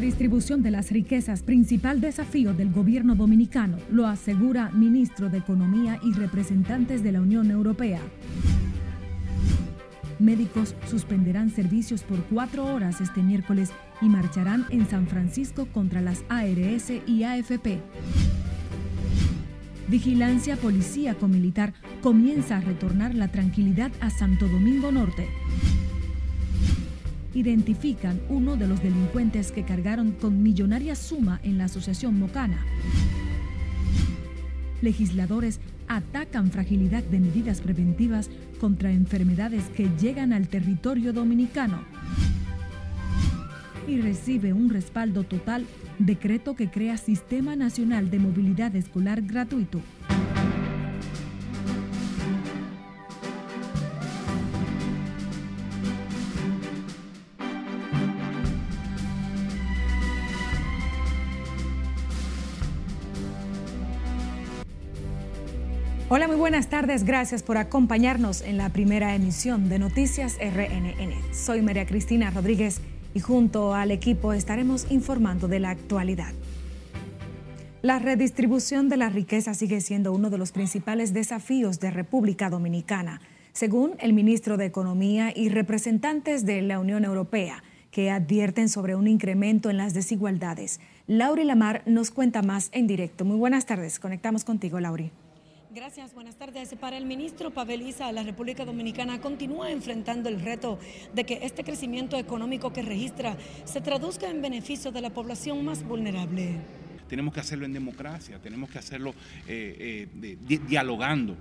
redistribución de las riquezas, principal desafío del gobierno dominicano, lo asegura ministro de Economía y representantes de la Unión Europea. Médicos suspenderán servicios por cuatro horas este miércoles y marcharán en San Francisco contra las ARS y AFP. Vigilancia policíaco militar comienza a retornar la tranquilidad a Santo Domingo Norte. Identifican uno de los delincuentes que cargaron con millonaria suma en la Asociación Mocana. Legisladores atacan fragilidad de medidas preventivas contra enfermedades que llegan al territorio dominicano. Y recibe un respaldo total decreto que crea Sistema Nacional de Movilidad Escolar Gratuito. Muy buenas tardes. Gracias por acompañarnos en la primera emisión de Noticias RNN. Soy María Cristina Rodríguez y junto al equipo estaremos informando de la actualidad. La redistribución de la riqueza sigue siendo uno de los principales desafíos de República Dominicana, según el ministro de Economía y representantes de la Unión Europea, que advierten sobre un incremento en las desigualdades. Lauri Lamar nos cuenta más en directo. Muy buenas tardes. Conectamos contigo, Lauri. Gracias, buenas tardes. Para el ministro Paveliza, la República Dominicana continúa enfrentando el reto de que este crecimiento económico que registra se traduzca en beneficio de la población más vulnerable. Tenemos que hacerlo en democracia, tenemos que hacerlo eh, eh, dialogando.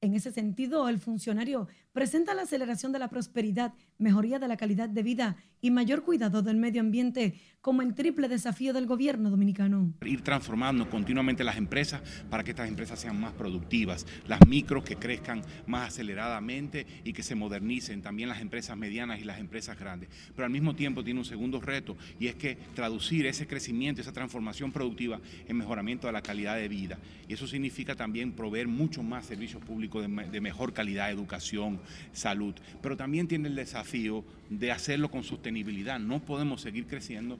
En ese sentido, el funcionario presenta la aceleración de la prosperidad, mejoría de la calidad de vida y mayor cuidado del medio ambiente como el triple desafío del gobierno dominicano. Ir transformando continuamente las empresas para que estas empresas sean más productivas, las micros que crezcan más aceleradamente y que se modernicen, también las empresas medianas y las empresas grandes. Pero al mismo tiempo tiene un segundo reto y es que traducir ese crecimiento, esa transformación productiva en mejoramiento de la calidad de vida. Y eso significa también proveer mucho más servicios públicos de, de mejor calidad, educación, salud. Pero también tiene el desafío de hacerlo con sostenibilidad. No podemos seguir creciendo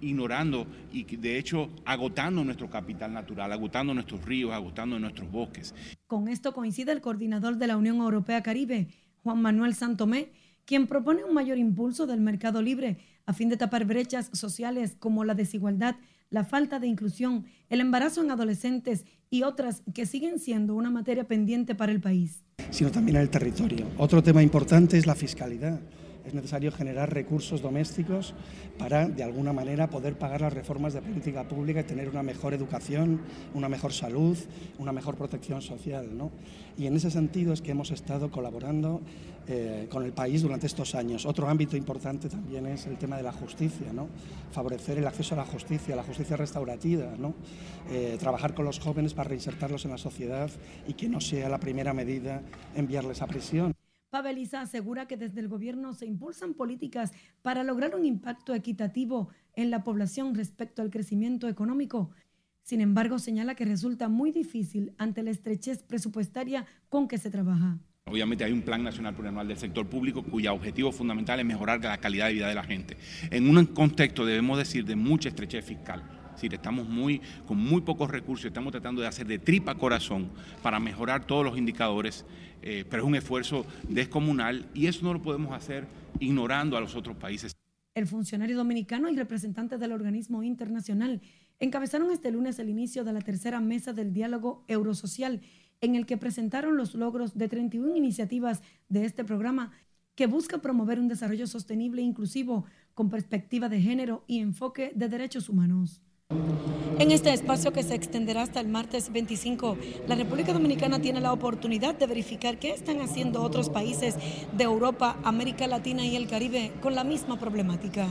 ignorando y de hecho agotando nuestro capital natural, agotando nuestros ríos, agotando nuestros bosques. Con esto coincide el coordinador de la Unión Europea Caribe, Juan Manuel Santomé, quien propone un mayor impulso del mercado libre a fin de tapar brechas sociales como la desigualdad, la falta de inclusión, el embarazo en adolescentes y otras que siguen siendo una materia pendiente para el país. Sino también en el territorio. Otro tema importante es la fiscalidad es necesario generar recursos domésticos para, de alguna manera, poder pagar las reformas de política pública y tener una mejor educación, una mejor salud, una mejor protección social. Y en ese sentido es que hemos estado colaborando eh, con el país durante estos años. Otro ámbito importante también es el tema de la justicia, ¿no? favorecer el acceso a la justicia, la justicia restaurativa, ¿no? Eh, trabajar con los jóvenes para reinsertarlos en la sociedad y que no sea la primera medida enviarles a prisión. Paveliza asegura que desde el gobierno se impulsan políticas para lograr un impacto equitativo en la población respecto al crecimiento económico. Sin embargo, señala que resulta muy difícil ante la estrechez presupuestaria con que se trabaja. Obviamente hay un plan nacional plurianual del sector público cuyo objetivo fundamental es mejorar la calidad de vida de la gente. En un contexto, debemos decir, de mucha estrechez fiscal decir, estamos con muy pocos recursos, estamos tratando de hacer de tripa corazón para mejorar todos los indicadores, eh, pero es un esfuerzo descomunal y eso no lo podemos hacer ignorando a los otros países. El funcionario dominicano y representante del organismo internacional encabezaron este lunes el inicio de la tercera mesa del diálogo eurosocial, en el que presentaron los logros de 31 iniciativas de este programa que busca promover un desarrollo sostenible e inclusivo con perspectiva de género y enfoque de derechos humanos. En este espacio que se extenderá hasta el martes 25, la República Dominicana tiene la oportunidad de verificar qué están haciendo otros países de Europa, América Latina y el Caribe con la misma problemática.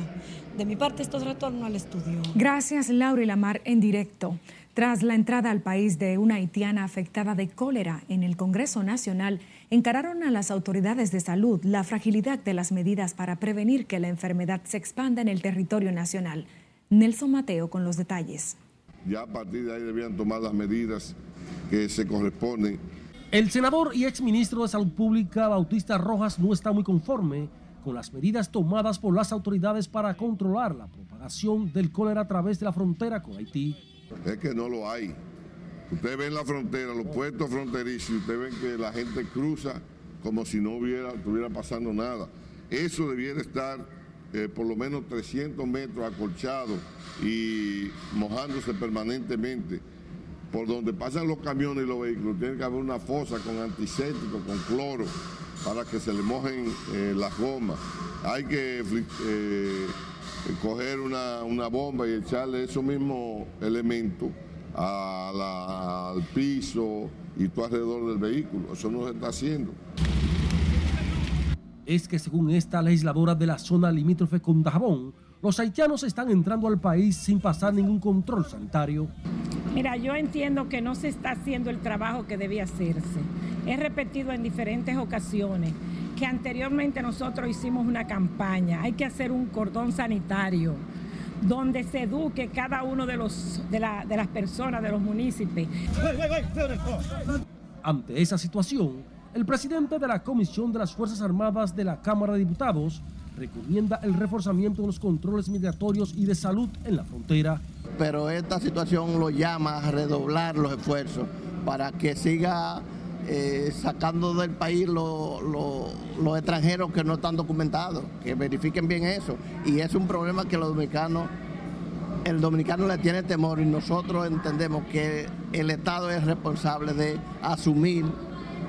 De mi parte, esto es retorno al estudio. Gracias, Laura y Lamar, en directo. Tras la entrada al país de una haitiana afectada de cólera en el Congreso Nacional, encararon a las autoridades de salud la fragilidad de las medidas para prevenir que la enfermedad se expanda en el territorio nacional. Nelson Mateo con los detalles. Ya a partir de ahí debían tomar las medidas que se corresponden. El senador y exministro de Salud Pública, Bautista Rojas, no está muy conforme con las medidas tomadas por las autoridades para controlar la propagación del cólera a través de la frontera con Haití. Es que no lo hay. Ustedes ven la frontera, los puestos fronterizos, y ustedes ven que la gente cruza como si no hubiera, estuviera pasando nada. Eso debiera estar eh, por lo menos 300 metros acolchado y mojándose permanentemente. Por donde pasan los camiones y los vehículos, tiene que haber una fosa con antiséptico, con cloro, para que se le mojen eh, las gomas. Hay que eh, coger una, una, bomba y echarle esos mismos elementos al piso y todo alrededor del vehículo. Eso no se está haciendo es que según esta legisladora de la zona limítrofe con Dajabón, los haitianos están entrando al país sin pasar ningún control sanitario. Mira, yo entiendo que no se está haciendo el trabajo que debía hacerse. He repetido en diferentes ocasiones que anteriormente nosotros hicimos una campaña. Hay que hacer un cordón sanitario donde se eduque cada uno de, los, de, de las personas, de los municipios. Ante esa situación, el presidente de la Comisión de las Fuerzas Armadas de la Cámara de Diputados recomienda el reforzamiento de los controles migratorios y de salud en la frontera. Pero esta situación lo llama a redoblar los esfuerzos para que siga eh, sacando del país los extranjeros que no están documentados, que verifiquen bien eso. Y es un problema que los dominicanos, el dominicano le tiene temor y nosotros entendemos que el Estado es responsable de asumir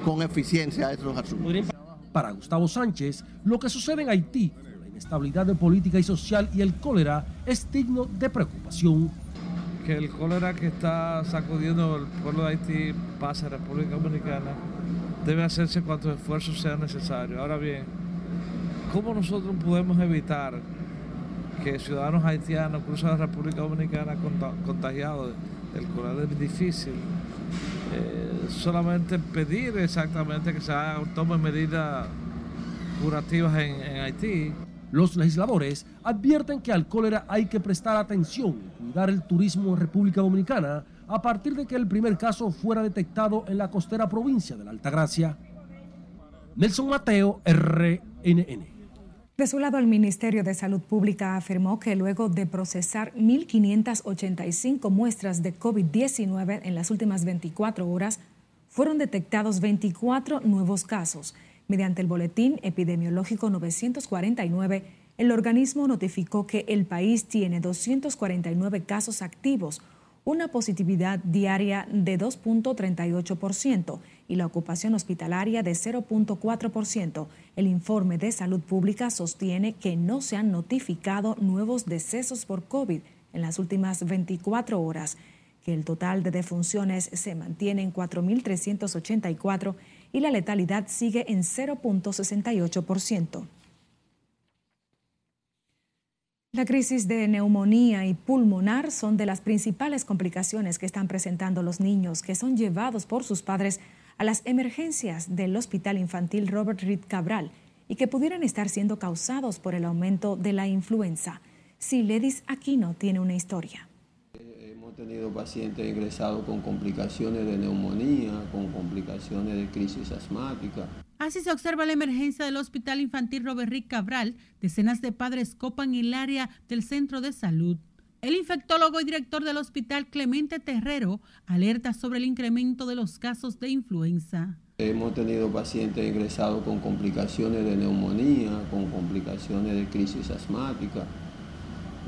con eficiencia esos asuntos. Para Gustavo Sánchez, lo que sucede en Haití, la inestabilidad de política y social y el cólera es digno de preocupación. Que el cólera que está sacudiendo el pueblo de Haití pase a República Dominicana debe hacerse cuantos esfuerzos sean necesarios. Ahora bien, ¿cómo nosotros podemos evitar que ciudadanos haitianos crucen la República Dominicana contagiados del cólera? Es difícil. Eh, solamente pedir exactamente que se tomen medidas curativas en, Haití. Los legisladores advierten que al cólera hay que prestar atención y cuidar el turismo en República Dominicana a partir de que el primer caso fuera detectado en la costera provincia de la Altagracia. Nelson Mateo, RNN. De su lado, el Ministerio de Salud Pública afirmó que luego de procesar 1.585 muestras de COVID-19 en las últimas 24 horas, fueron detectados 24 nuevos casos. Mediante el boletín epidemiológico 949, el organismo notificó que el país tiene 249 casos activos, una positividad diaria de 2.38% y la ocupación hospitalaria de 0.4%. El informe de salud pública sostiene que no se han notificado nuevos decesos por COVID en las últimas 24 horas, que el total de defunciones se mantiene en 4.384 y la letalidad sigue en 0.68%. La crisis de neumonía y pulmonar son de las principales complicaciones que están presentando los niños que son llevados por sus padres a las emergencias del Hospital Infantil Robert Reed Cabral y que pudieran estar siendo causados por el aumento de la influenza. Si Ledis Aquino tiene una historia. Hemos tenido pacientes ingresados con complicaciones de neumonía, con complicaciones de crisis asmática. Así se observa la emergencia del Hospital Infantil Robert Reed Cabral. Decenas de padres copan el área del centro de salud. El infectólogo y director del hospital Clemente Terrero alerta sobre el incremento de los casos de influenza. Hemos tenido pacientes ingresados con complicaciones de neumonía, con complicaciones de crisis asmática,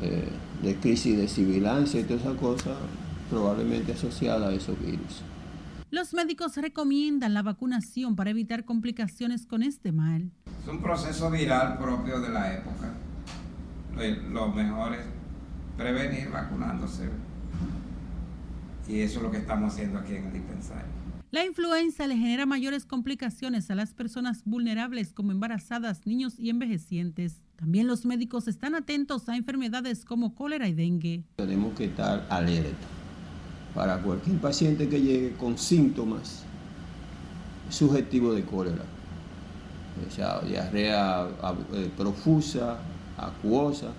eh, de crisis de sibilancia y todas esas cosas probablemente asociadas a esos virus. Los médicos recomiendan la vacunación para evitar complicaciones con este mal. Es un proceso viral propio de la época. Lo mejor es prevenir vacunándose. Y eso es lo que estamos haciendo aquí en el dispensario. La influenza le genera mayores complicaciones a las personas vulnerables como embarazadas, niños y envejecientes. También los médicos están atentos a enfermedades como cólera y dengue. Tenemos que estar alerta para cualquier paciente que llegue con síntomas subjetivos de cólera. O sea, diarrea eh, profusa, acuosa,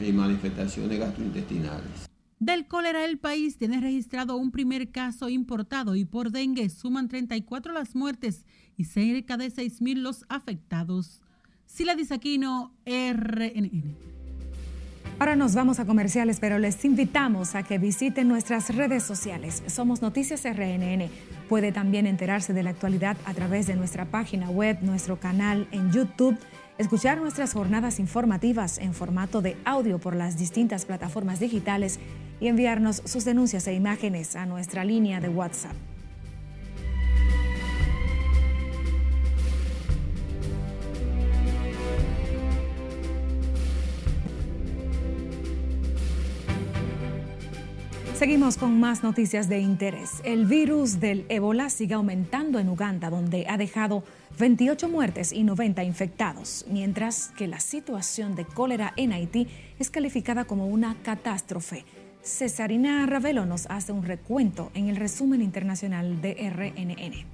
y manifestaciones gastrointestinales. Del cólera, el país tiene registrado un primer caso importado y por dengue suman 34 las muertes y cerca de 6.000 los afectados. Sila Disaquino, RNN. Ahora nos vamos a comerciales, pero les invitamos a que visiten nuestras redes sociales. Somos Noticias RNN. Puede también enterarse de la actualidad a través de nuestra página web, nuestro canal en YouTube escuchar nuestras jornadas informativas en formato de audio por las distintas plataformas digitales y enviarnos sus denuncias e imágenes a nuestra línea de WhatsApp. Seguimos con más noticias de interés. El virus del ébola sigue aumentando en Uganda, donde ha dejado 28 muertes y 90 infectados, mientras que la situación de cólera en Haití es calificada como una catástrofe. Cesarina Ravelo nos hace un recuento en el resumen internacional de RNN.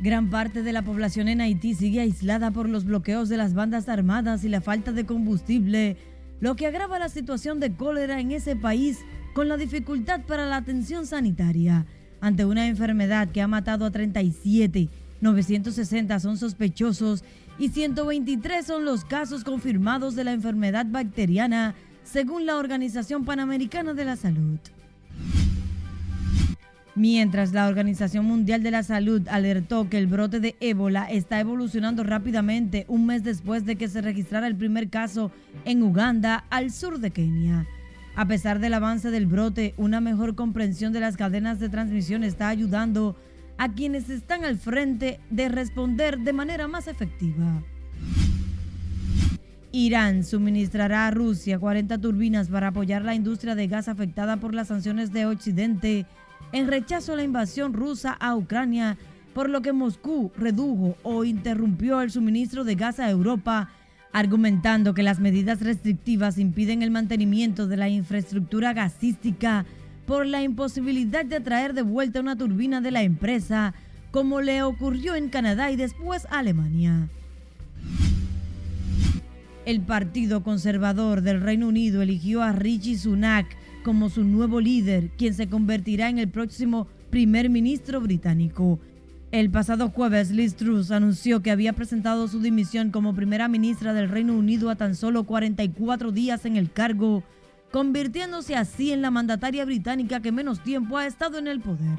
Gran parte de la población en Haití sigue aislada por los bloqueos de las bandas armadas y la falta de combustible, lo que agrava la situación de cólera en ese país con la dificultad para la atención sanitaria ante una enfermedad que ha matado a 37, 960 son sospechosos y 123 son los casos confirmados de la enfermedad bacteriana, según la Organización Panamericana de la Salud. Mientras la Organización Mundial de la Salud alertó que el brote de ébola está evolucionando rápidamente un mes después de que se registrara el primer caso en Uganda, al sur de Kenia. A pesar del avance del brote, una mejor comprensión de las cadenas de transmisión está ayudando a quienes están al frente de responder de manera más efectiva. Irán suministrará a Rusia 40 turbinas para apoyar la industria de gas afectada por las sanciones de Occidente en rechazo a la invasión rusa a Ucrania, por lo que Moscú redujo o interrumpió el suministro de gas a Europa argumentando que las medidas restrictivas impiden el mantenimiento de la infraestructura gasística por la imposibilidad de traer de vuelta una turbina de la empresa, como le ocurrió en Canadá y después Alemania. El Partido Conservador del Reino Unido eligió a Richie Sunak como su nuevo líder, quien se convertirá en el próximo primer ministro británico. El pasado jueves, Liz Truss anunció que había presentado su dimisión como primera ministra del Reino Unido a tan solo 44 días en el cargo, convirtiéndose así en la mandataria británica que menos tiempo ha estado en el poder.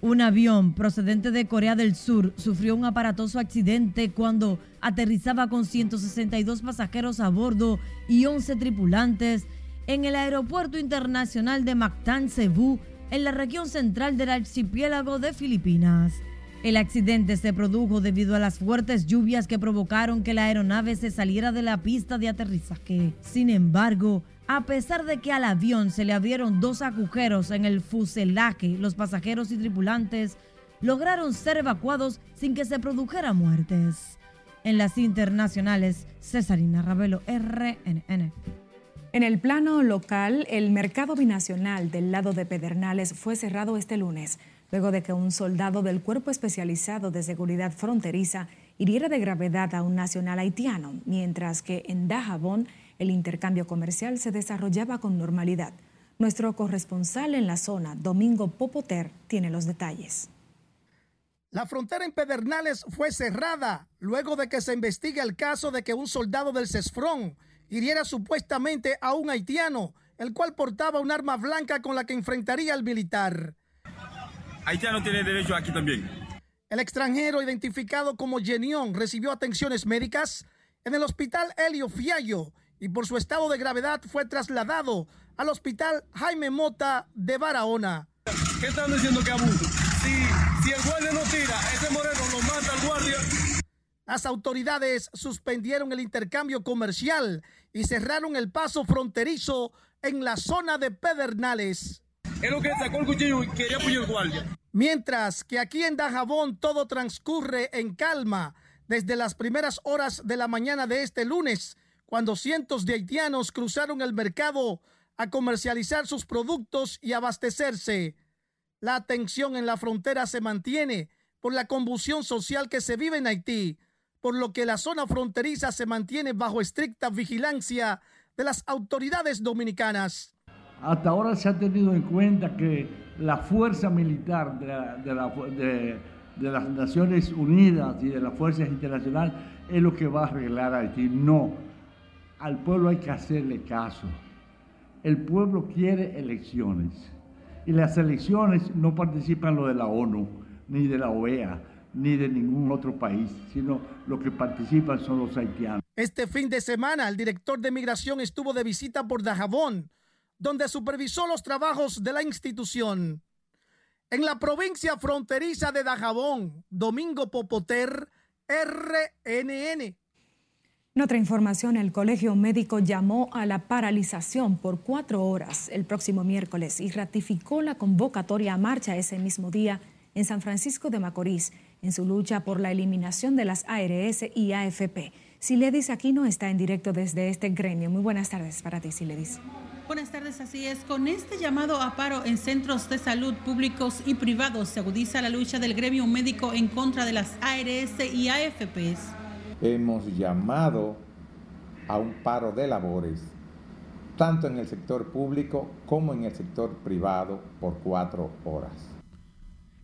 Un avión procedente de Corea del Sur sufrió un aparatoso accidente cuando aterrizaba con 162 pasajeros a bordo y 11 tripulantes en el aeropuerto internacional de Mactan, Cebu, en la región central del archipiélago de Filipinas. El accidente se produjo debido a las fuertes lluvias que provocaron que la aeronave se saliera de la pista de aterrizaje. Sin embargo, a pesar de que al avión se le abrieron dos agujeros en el fuselaje, los pasajeros y tripulantes lograron ser evacuados sin que se produjeran muertes. En las internacionales, Cesarina Ravelo, RNN. En el plano local, el mercado binacional del lado de Pedernales fue cerrado este lunes, luego de que un soldado del Cuerpo Especializado de Seguridad Fronteriza hiriera de gravedad a un nacional haitiano, mientras que en Dajabón el intercambio comercial se desarrollaba con normalidad. Nuestro corresponsal en la zona, Domingo Popoter, tiene los detalles. La frontera en Pedernales fue cerrada luego de que se investiga el caso de que un soldado del CESFRON hiriera supuestamente a un haitiano, el cual portaba un arma blanca con la que enfrentaría al militar. Haitiano tiene derecho aquí también. El extranjero, identificado como Genión, recibió atenciones médicas en el hospital Helio Fiallo y por su estado de gravedad fue trasladado al hospital Jaime Mota de Barahona. ¿Qué están diciendo que abuso? Si, si el guardia no tira, ese moreno lo mata al guardia. Las autoridades suspendieron el intercambio comercial y cerraron el paso fronterizo en la zona de Pedernales. Es lo que sacó el cuchillo y quería el guardia. Mientras que aquí en Dajabón todo transcurre en calma desde las primeras horas de la mañana de este lunes, cuando cientos de haitianos cruzaron el mercado a comercializar sus productos y abastecerse. La tensión en la frontera se mantiene por la convulsión social que se vive en Haití por lo que la zona fronteriza se mantiene bajo estricta vigilancia de las autoridades dominicanas. Hasta ahora se ha tenido en cuenta que la fuerza militar de, las Naciones Unidas y de las fuerzas internacionales es lo que va a arreglar Haití. No, al pueblo hay que hacerle caso. El pueblo quiere elecciones y las elecciones no participan lo de la ONU, ni de la OEA, ni de ningún otro país, sino lo que participan son los haitianos. Este fin de semana el director de migración estuvo de visita por Dajabón donde supervisó los trabajos de la institución. En la provincia fronteriza de Dajabón, Domingo Popoter, RNN. En otra información, el Colegio Médico llamó a la paralización por cuatro horas el próximo miércoles y ratificó la convocatoria a marcha ese mismo día en San Francisco de Macorís en su lucha por la eliminación de las ARS y AFP. Siledis Aquino está en directo desde este gremio. Muy buenas tardes para ti, Siledis. Buenas tardes, así es. Con este llamado a paro en centros de salud públicos y privados se agudiza la lucha del gremio médico en contra de las ARS y AFPs. Hemos llamado a un paro de labores, tanto en el sector público como en el sector privado, por cuatro horas.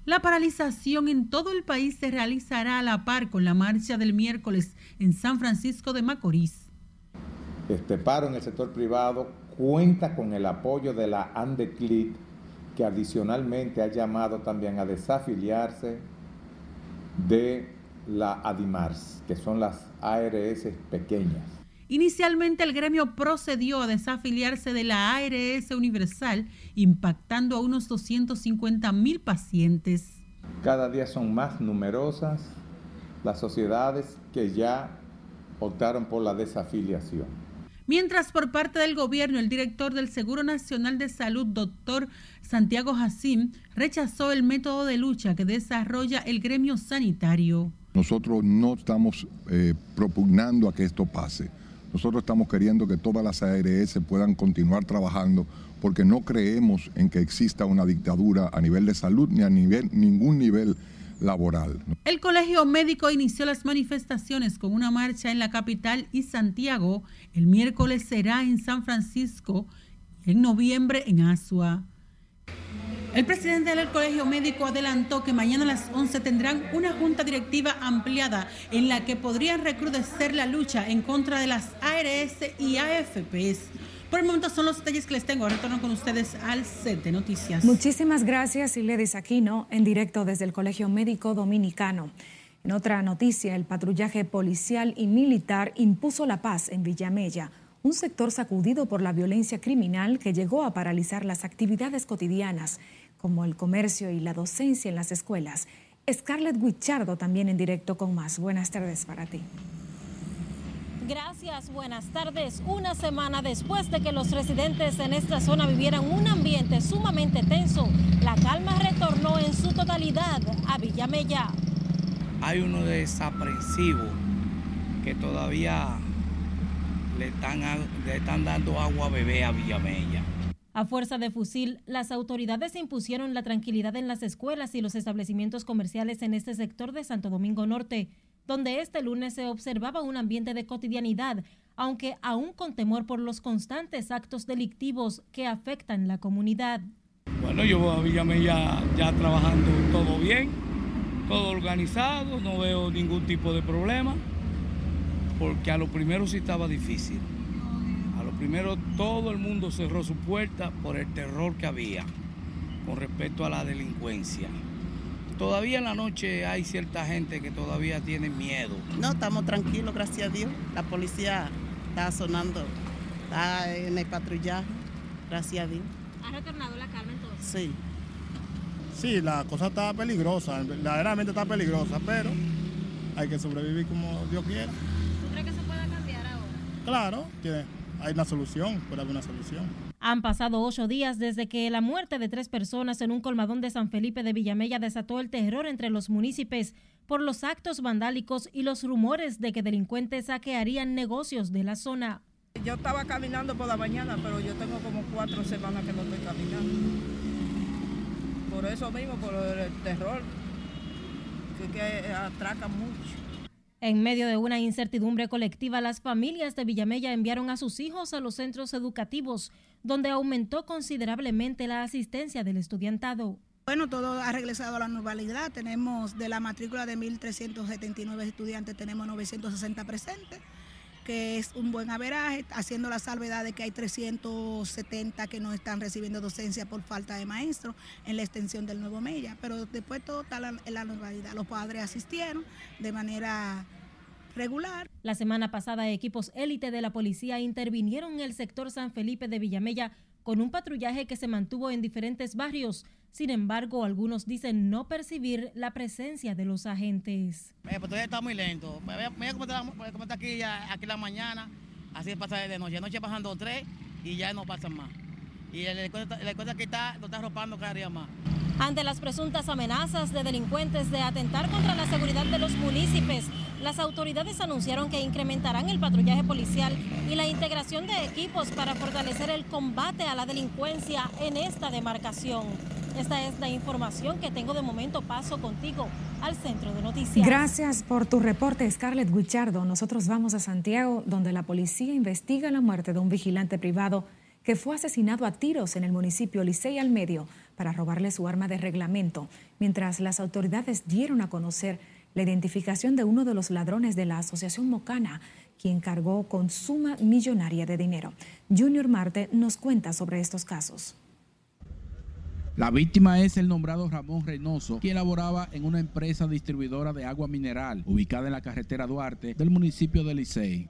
La paralización en todo el país se realizará a la par con la marcha del miércoles en San Francisco de Macorís. Este paro en el sector privado cuenta con el apoyo de la ANDECLIT, que adicionalmente ha llamado también a desafiliarse de la ADIMARS, que son las ARS pequeñas. Inicialmente el gremio procedió a desafiliarse de la ARS Universal, impactando a unos 250 mil pacientes. Cada día son más numerosas las sociedades que ya optaron por la desafiliación. Mientras por parte del gobierno, el director del Seguro Nacional de Salud, doctor Santiago Jacim, rechazó el método de lucha que desarrolla el gremio sanitario. Nosotros no estamos eh, propugnando a que esto pase. Nosotros estamos queriendo que todas las ARS puedan continuar trabajando porque no creemos en que exista una dictadura a nivel de salud ni a ningún nivel laboral. El Colegio Médico inició las manifestaciones con una marcha en la capital y Santiago. El miércoles será en San Francisco, en noviembre en Asua. El presidente del Colegio Médico adelantó que mañana a las 11 tendrán una junta directiva ampliada en la que podrían recrudecer la lucha en contra de las ARS y AFPs. Por el momento son los detalles que les tengo. Retorno con ustedes al set de noticias. Muchísimas gracias, Iledis Aquino, en directo desde el Colegio Médico Dominicano. En otra noticia, el patrullaje policial y militar impuso la paz en Villamella, un sector sacudido por la violencia criminal que llegó a paralizar las actividades cotidianas, como el comercio y la docencia en las escuelas. Scarlett Guichardo también en directo con más. Buenas tardes para ti. Gracias, buenas tardes. Una semana después de que los residentes en esta zona vivieran un ambiente sumamente tenso, la calma retornó en su totalidad a Villamella. Hay uno desaprensivo que todavía le están, le están dando agua a bebé a Villamella. A fuerza de fusil, las autoridades impusieron la tranquilidad en las escuelas y los establecimientos comerciales en este sector de Santo Domingo Norte donde este lunes se observaba un ambiente de cotidianidad, aunque aún con temor por los constantes actos delictivos que afectan la comunidad. Bueno, yo a ya trabajando todo bien, todo organizado, no veo ningún tipo de problema, porque a lo primero sí estaba difícil. A lo primero todo el mundo cerró su puerta por el terror que había con respecto a la delincuencia. Todavía en la noche hay cierta gente que todavía tiene miedo. No, estamos tranquilos, gracias a Dios. La policía está sonando, está en el patrullaje, gracias a Dios. ¿Ha retornado la calma entonces? Sí. Sí, la cosa está peligrosa, verdaderamente está peligrosa, pero hay que sobrevivir como Dios quiera. ¿Tú crees que se pueda cambiar ahora? Claro, hay una solución, puede haber una solución. Han pasado ocho días desde que la muerte de tres personas en un colmadón de San Felipe de Villamella desató el terror entre los municipios por los actos vandálicos y los rumores de que delincuentes saquearían negocios de la zona. Yo estaba caminando por la mañana, pero yo tengo como cuatro semanas que no estoy caminando. Por eso mismo, por el terror, que, que atraca mucho. En medio de una incertidumbre colectiva, las familias de Villamella enviaron a sus hijos a los centros educativos, donde aumentó considerablemente la asistencia del estudiantado. Bueno, todo ha regresado a la normalidad. Tenemos de la matrícula de 1.379 estudiantes, tenemos 960 presentes, que es un buen averaje, haciendo la salvedad de que hay 370 que no están recibiendo docencia por falta de maestros en la extensión del Nuevo Mella. Pero después todo está en la normalidad. Los padres asistieron de manera regular. La semana pasada, equipos élite de la policía intervinieron en el sector San Felipe de Villamella con un patrullaje que se mantuvo en diferentes barrios. Sin embargo, algunos dicen no percibir la presencia de los agentes. Eh, pues todavía está muy lento. Mira cómo está, cómo está aquí, ya, aquí la mañana, así pasa de noche. Anoche pasando tres y ya no pasan más. Y el cosa que está, lo está arropando cada día más. Ante las presuntas amenazas de delincuentes de atentar contra la seguridad de los municipios, las autoridades anunciaron que incrementarán el patrullaje policial y la integración de equipos para fortalecer el combate a la delincuencia en esta demarcación. Esta es la información que tengo de momento. Paso contigo al centro de noticias. Gracias por tu reporte, Scarlett Guichardo. Nosotros vamos a Santiago, donde la policía investiga la muerte de un vigilante privado que fue asesinado a tiros en el municipio Licey al Medio para robarle su arma de reglamento, mientras las autoridades dieron a conocer la identificación de uno de los ladrones de la Asociación Mocana, quien cargó con suma millonaria de dinero. Junior Marte nos cuenta sobre estos casos. La víctima es el nombrado Ramón Reynoso, quien laboraba en una empresa distribuidora de agua mineral ubicada en la carretera Duarte del municipio de Licey.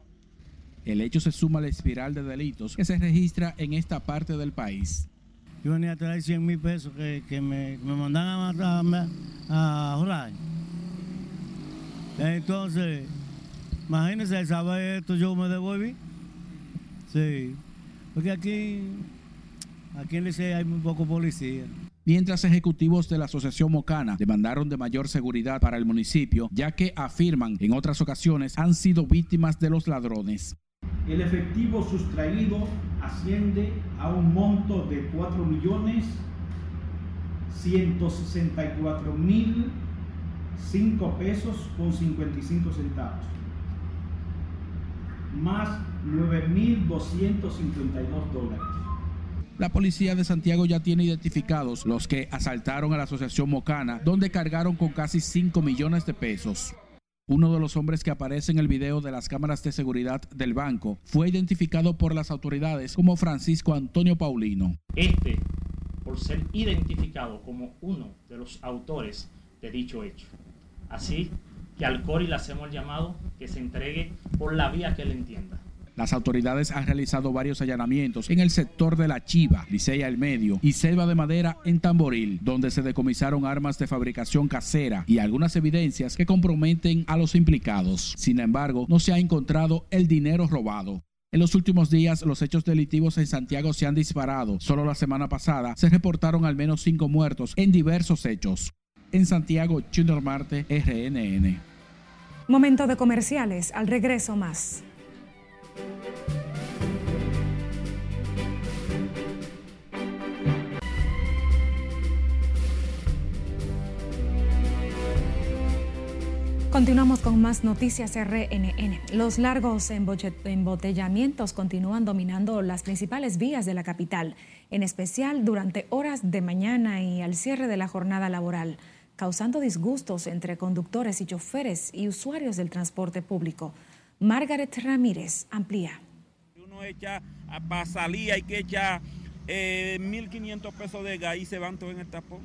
El hecho se suma a la espiral de delitos que se registra en esta parte del país. Yo venía a traer 100 mil pesos que, me, me mandan a matar a jurar. Entonces, imagínense, saber esto yo me devolví. Sí, porque aquí, aquí en Licey hay muy poco policía mientras ejecutivos de la Asociación Mocana demandaron de mayor seguridad para el municipio, ya que afirman en otras ocasiones han sido víctimas de los ladrones. El efectivo sustraído asciende a un monto de 4 millones 164 mil 5 pesos con 55 centavos, más 9.252 dólares. La policía de Santiago ya tiene identificados los que asaltaron a la Asociación Mocana, donde cargaron con casi 5 millones de pesos. Uno de los hombres que aparece en el video de las cámaras de seguridad del banco fue identificado por las autoridades como Francisco Antonio Paulino. Este, por ser identificado como uno de los autores de dicho hecho. Así que al Cori le hacemos el llamado que se entregue por la vía que él entienda. Las autoridades han realizado varios allanamientos en el sector de La Chiva, Licea El Medio y Selva de Madera en Tamboril, donde se decomisaron armas de fabricación casera y algunas evidencias que comprometen a los implicados. Sin embargo, no se ha encontrado el dinero robado. En los últimos días, los hechos delictivos en Santiago se han disparado. Solo la semana pasada se reportaron al menos cinco muertos en diversos hechos. En Santiago, Junior Marte, RNN. Momento de comerciales. Al regreso más. Continuamos con más noticias RNN. Los largos embotellamientos continúan dominando las principales vías de la capital, en especial durante horas de mañana y al cierre de la jornada laboral, causando disgustos entre conductores y choferes y usuarios del transporte público. Margaret Ramírez amplía. Uno echa para salir hay que echar 1.500 eh, pesos de gas y se van todos en el tapón.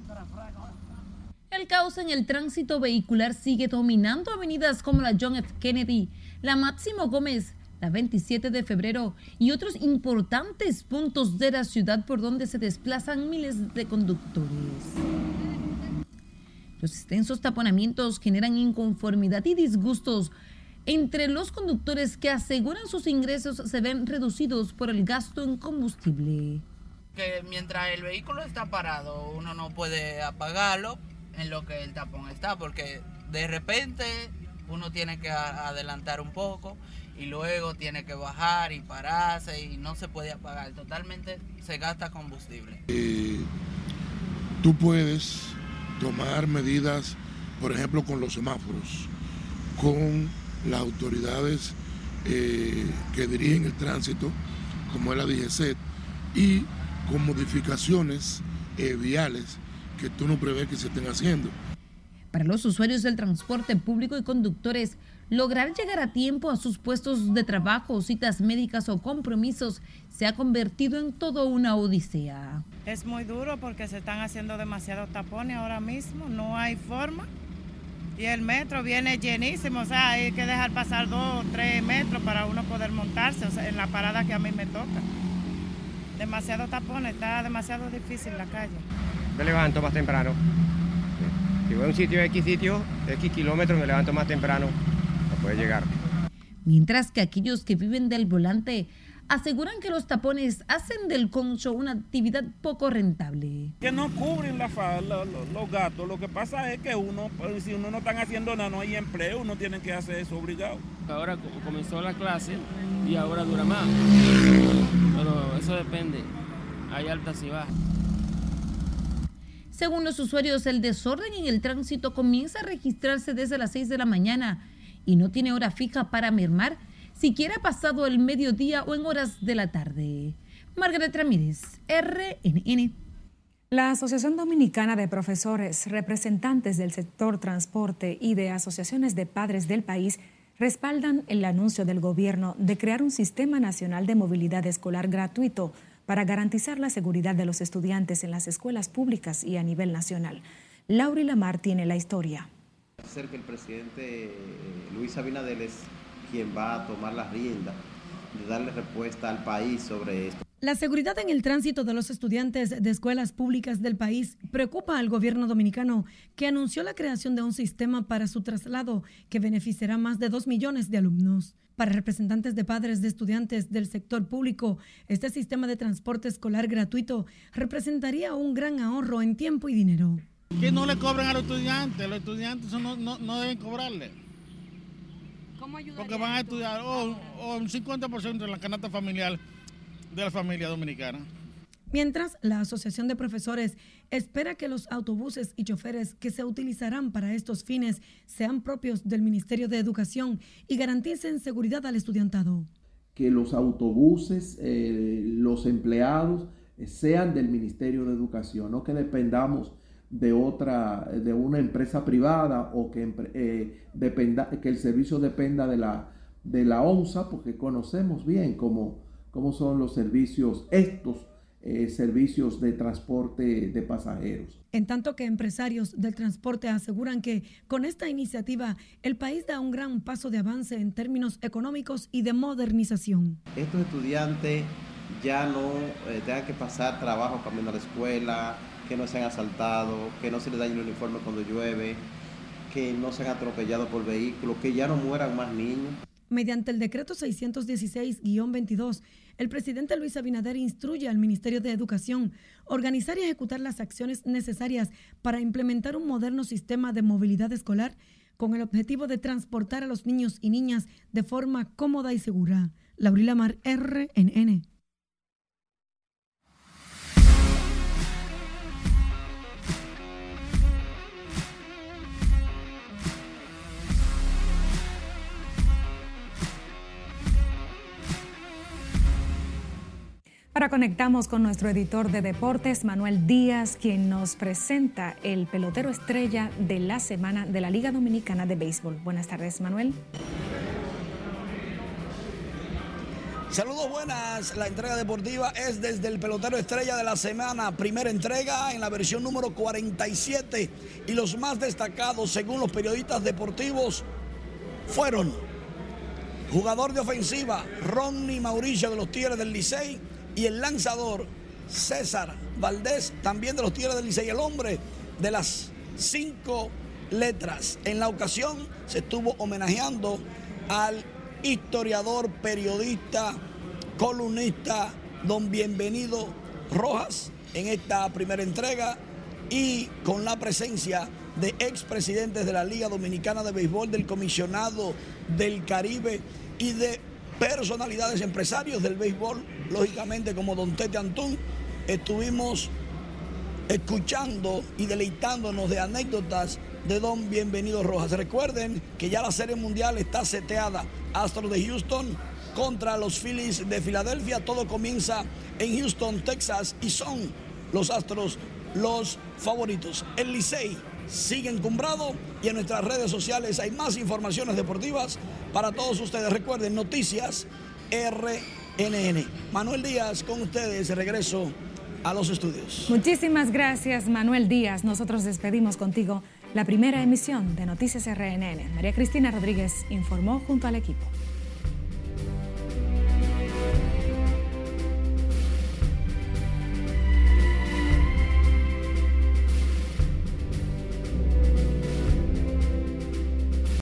El caos en el tránsito vehicular sigue dominando avenidas como la John F. Kennedy, la Máximo Gómez, la 27 de febrero y otros importantes puntos de la ciudad por donde se desplazan miles de conductores. Los extensos taponamientos generan inconformidad y disgustos entre los conductores que aseguran sus ingresos se ven reducidos por el gasto en combustible. Que mientras el vehículo está parado, uno no puede apagarlo en lo que el tapón está, porque de repente uno tiene que adelantar un poco y luego tiene que bajar y pararse y no se puede apagar. Totalmente se gasta combustible. tú puedes tomar medidas, por ejemplo, con los semáforos, con las autoridades eh, que dirigen el tránsito, como es la DGCET, y con modificaciones eh, viales que tú no prevés que se estén haciendo. Para los usuarios del transporte público y conductores, lograr llegar a tiempo a sus puestos de trabajo, citas médicas o compromisos se ha convertido en todo una odisea. Es muy duro porque se están haciendo demasiados tapones ahora mismo, no hay forma. Y el metro viene llenísimo, o sea, hay que dejar pasar dos o tres metros para uno poder montarse o sea, en la parada que a mí me toca. Demasiados tapones, está demasiado difícil la calle. Me levanto más temprano. Si voy a un sitio X sitio, X kilómetros, me levanto más temprano para poder llegar. Mientras que aquellos que viven del volante aseguran que los tapones hacen del concho una actividad poco rentable. Que no cubren la lo- los gastos. Lo que pasa es que uno, pues, si uno no está haciendo nada, no hay empleo, uno tiene que hacer eso obligado. Ahora co- comenzó la clase y ahora dura más. Pero eso depende. Hay altas y bajas. Según los usuarios, el desorden en el tránsito comienza a registrarse desde las 6 de la mañana y no tiene hora fija para mermar, siquiera pasado el mediodía o en horas de la tarde. Margaret Ramírez, RNN. La Asociación Dominicana de Profesores, representantes del sector transporte y de asociaciones de padres del país respaldan el anuncio del gobierno de crear un sistema nacional de movilidad escolar gratuito para garantizar la seguridad de los estudiantes en las escuelas públicas y a nivel nacional. Lauri Lamar tiene la historia. ser que el presidente eh, Luis Abinader es quien va a tomar la rienda de darle respuesta al país sobre esto. La seguridad en el tránsito de los estudiantes de escuelas públicas del país preocupa al gobierno dominicano, que anunció la creación de un sistema para su traslado que beneficiará a más de dos millones de alumnos. Para representantes de padres de estudiantes del sector público, este sistema de transporte escolar gratuito representaría un gran ahorro en tiempo y dinero. Que no le cobren a los estudiantes, los estudiantes no, no, no deben cobrarle. ¿Cómo Porque van a estudiar o, o un 50% de la canasta familiar de la familia dominicana. Mientras, la Asociación de Profesores espera que los autobuses y choferes que se utilizarán para estos fines sean propios del Ministerio de Educación y garanticen seguridad al estudiantado. que los autobuses, eh, los empleados eh, sean del Ministerio de Educación, no que dependamos de otra, de una empresa privada o que, eh, dependa, que el servicio dependa de la, de la ONSA, porque conocemos bien cómo, cómo son los servicios, estos eh, servicios de transporte de pasajeros. En tanto que empresarios del transporte aseguran que con esta iniciativa el país da un gran paso de avance en términos económicos y de modernización. Estos estudiantes ya no eh, tengan que pasar trabajo camino a la escuela, que no sean asaltados, que no se les dañe el uniforme cuando llueve, que no sean atropellados por vehículos, que ya no mueran más niños. Mediante el decreto 616-22, el presidente Luis Abinader instruye al Ministerio de Educación organizar y ejecutar las acciones necesarias para implementar un moderno sistema de movilidad escolar con el objetivo de transportar a los niños y niñas de forma cómoda y segura. Laurila Mar, RNN. Ahora conectamos con nuestro editor de deportes, Manuel Díaz, quien nos presenta el pelotero estrella de la semana de la Liga Dominicana de Béisbol. Buenas tardes, Manuel. Saludos buenas, la entrega deportiva es desde el pelotero estrella de la semana, primera entrega en la versión número 47 y los más destacados según los periodistas deportivos fueron jugador de ofensiva Ronnie Mauricio de los Tigres del Licey y el lanzador César Valdés también de los Tigres del Licey, el hombre de las cinco letras. En la ocasión se estuvo homenajeando al historiador, periodista, columnista, don Bienvenido Rojas en esta primera entrega y con la presencia de expresidentes de la Liga Dominicana de Béisbol, del comisionado del Caribe y de personalidades empresarios del béisbol, lógicamente como don Tete Antún, estuvimos escuchando y deleitándonos de anécdotas de Don Bienvenido Rojas. Recuerden que ya la Serie Mundial está seteada. Astros de Houston contra los Phillies de Filadelfia. Todo comienza en Houston, Texas y son los Astros los favoritos. El Licey sigue encumbrado y en nuestras redes sociales hay más informaciones deportivas para todos ustedes. Recuerden, noticias RNN. Manuel Díaz con ustedes, regreso a los estudios. Muchísimas gracias, Manuel Díaz. Nosotros despedimos contigo la primera emisión de Noticias RNN. María Cristina Rodríguez informó junto al equipo.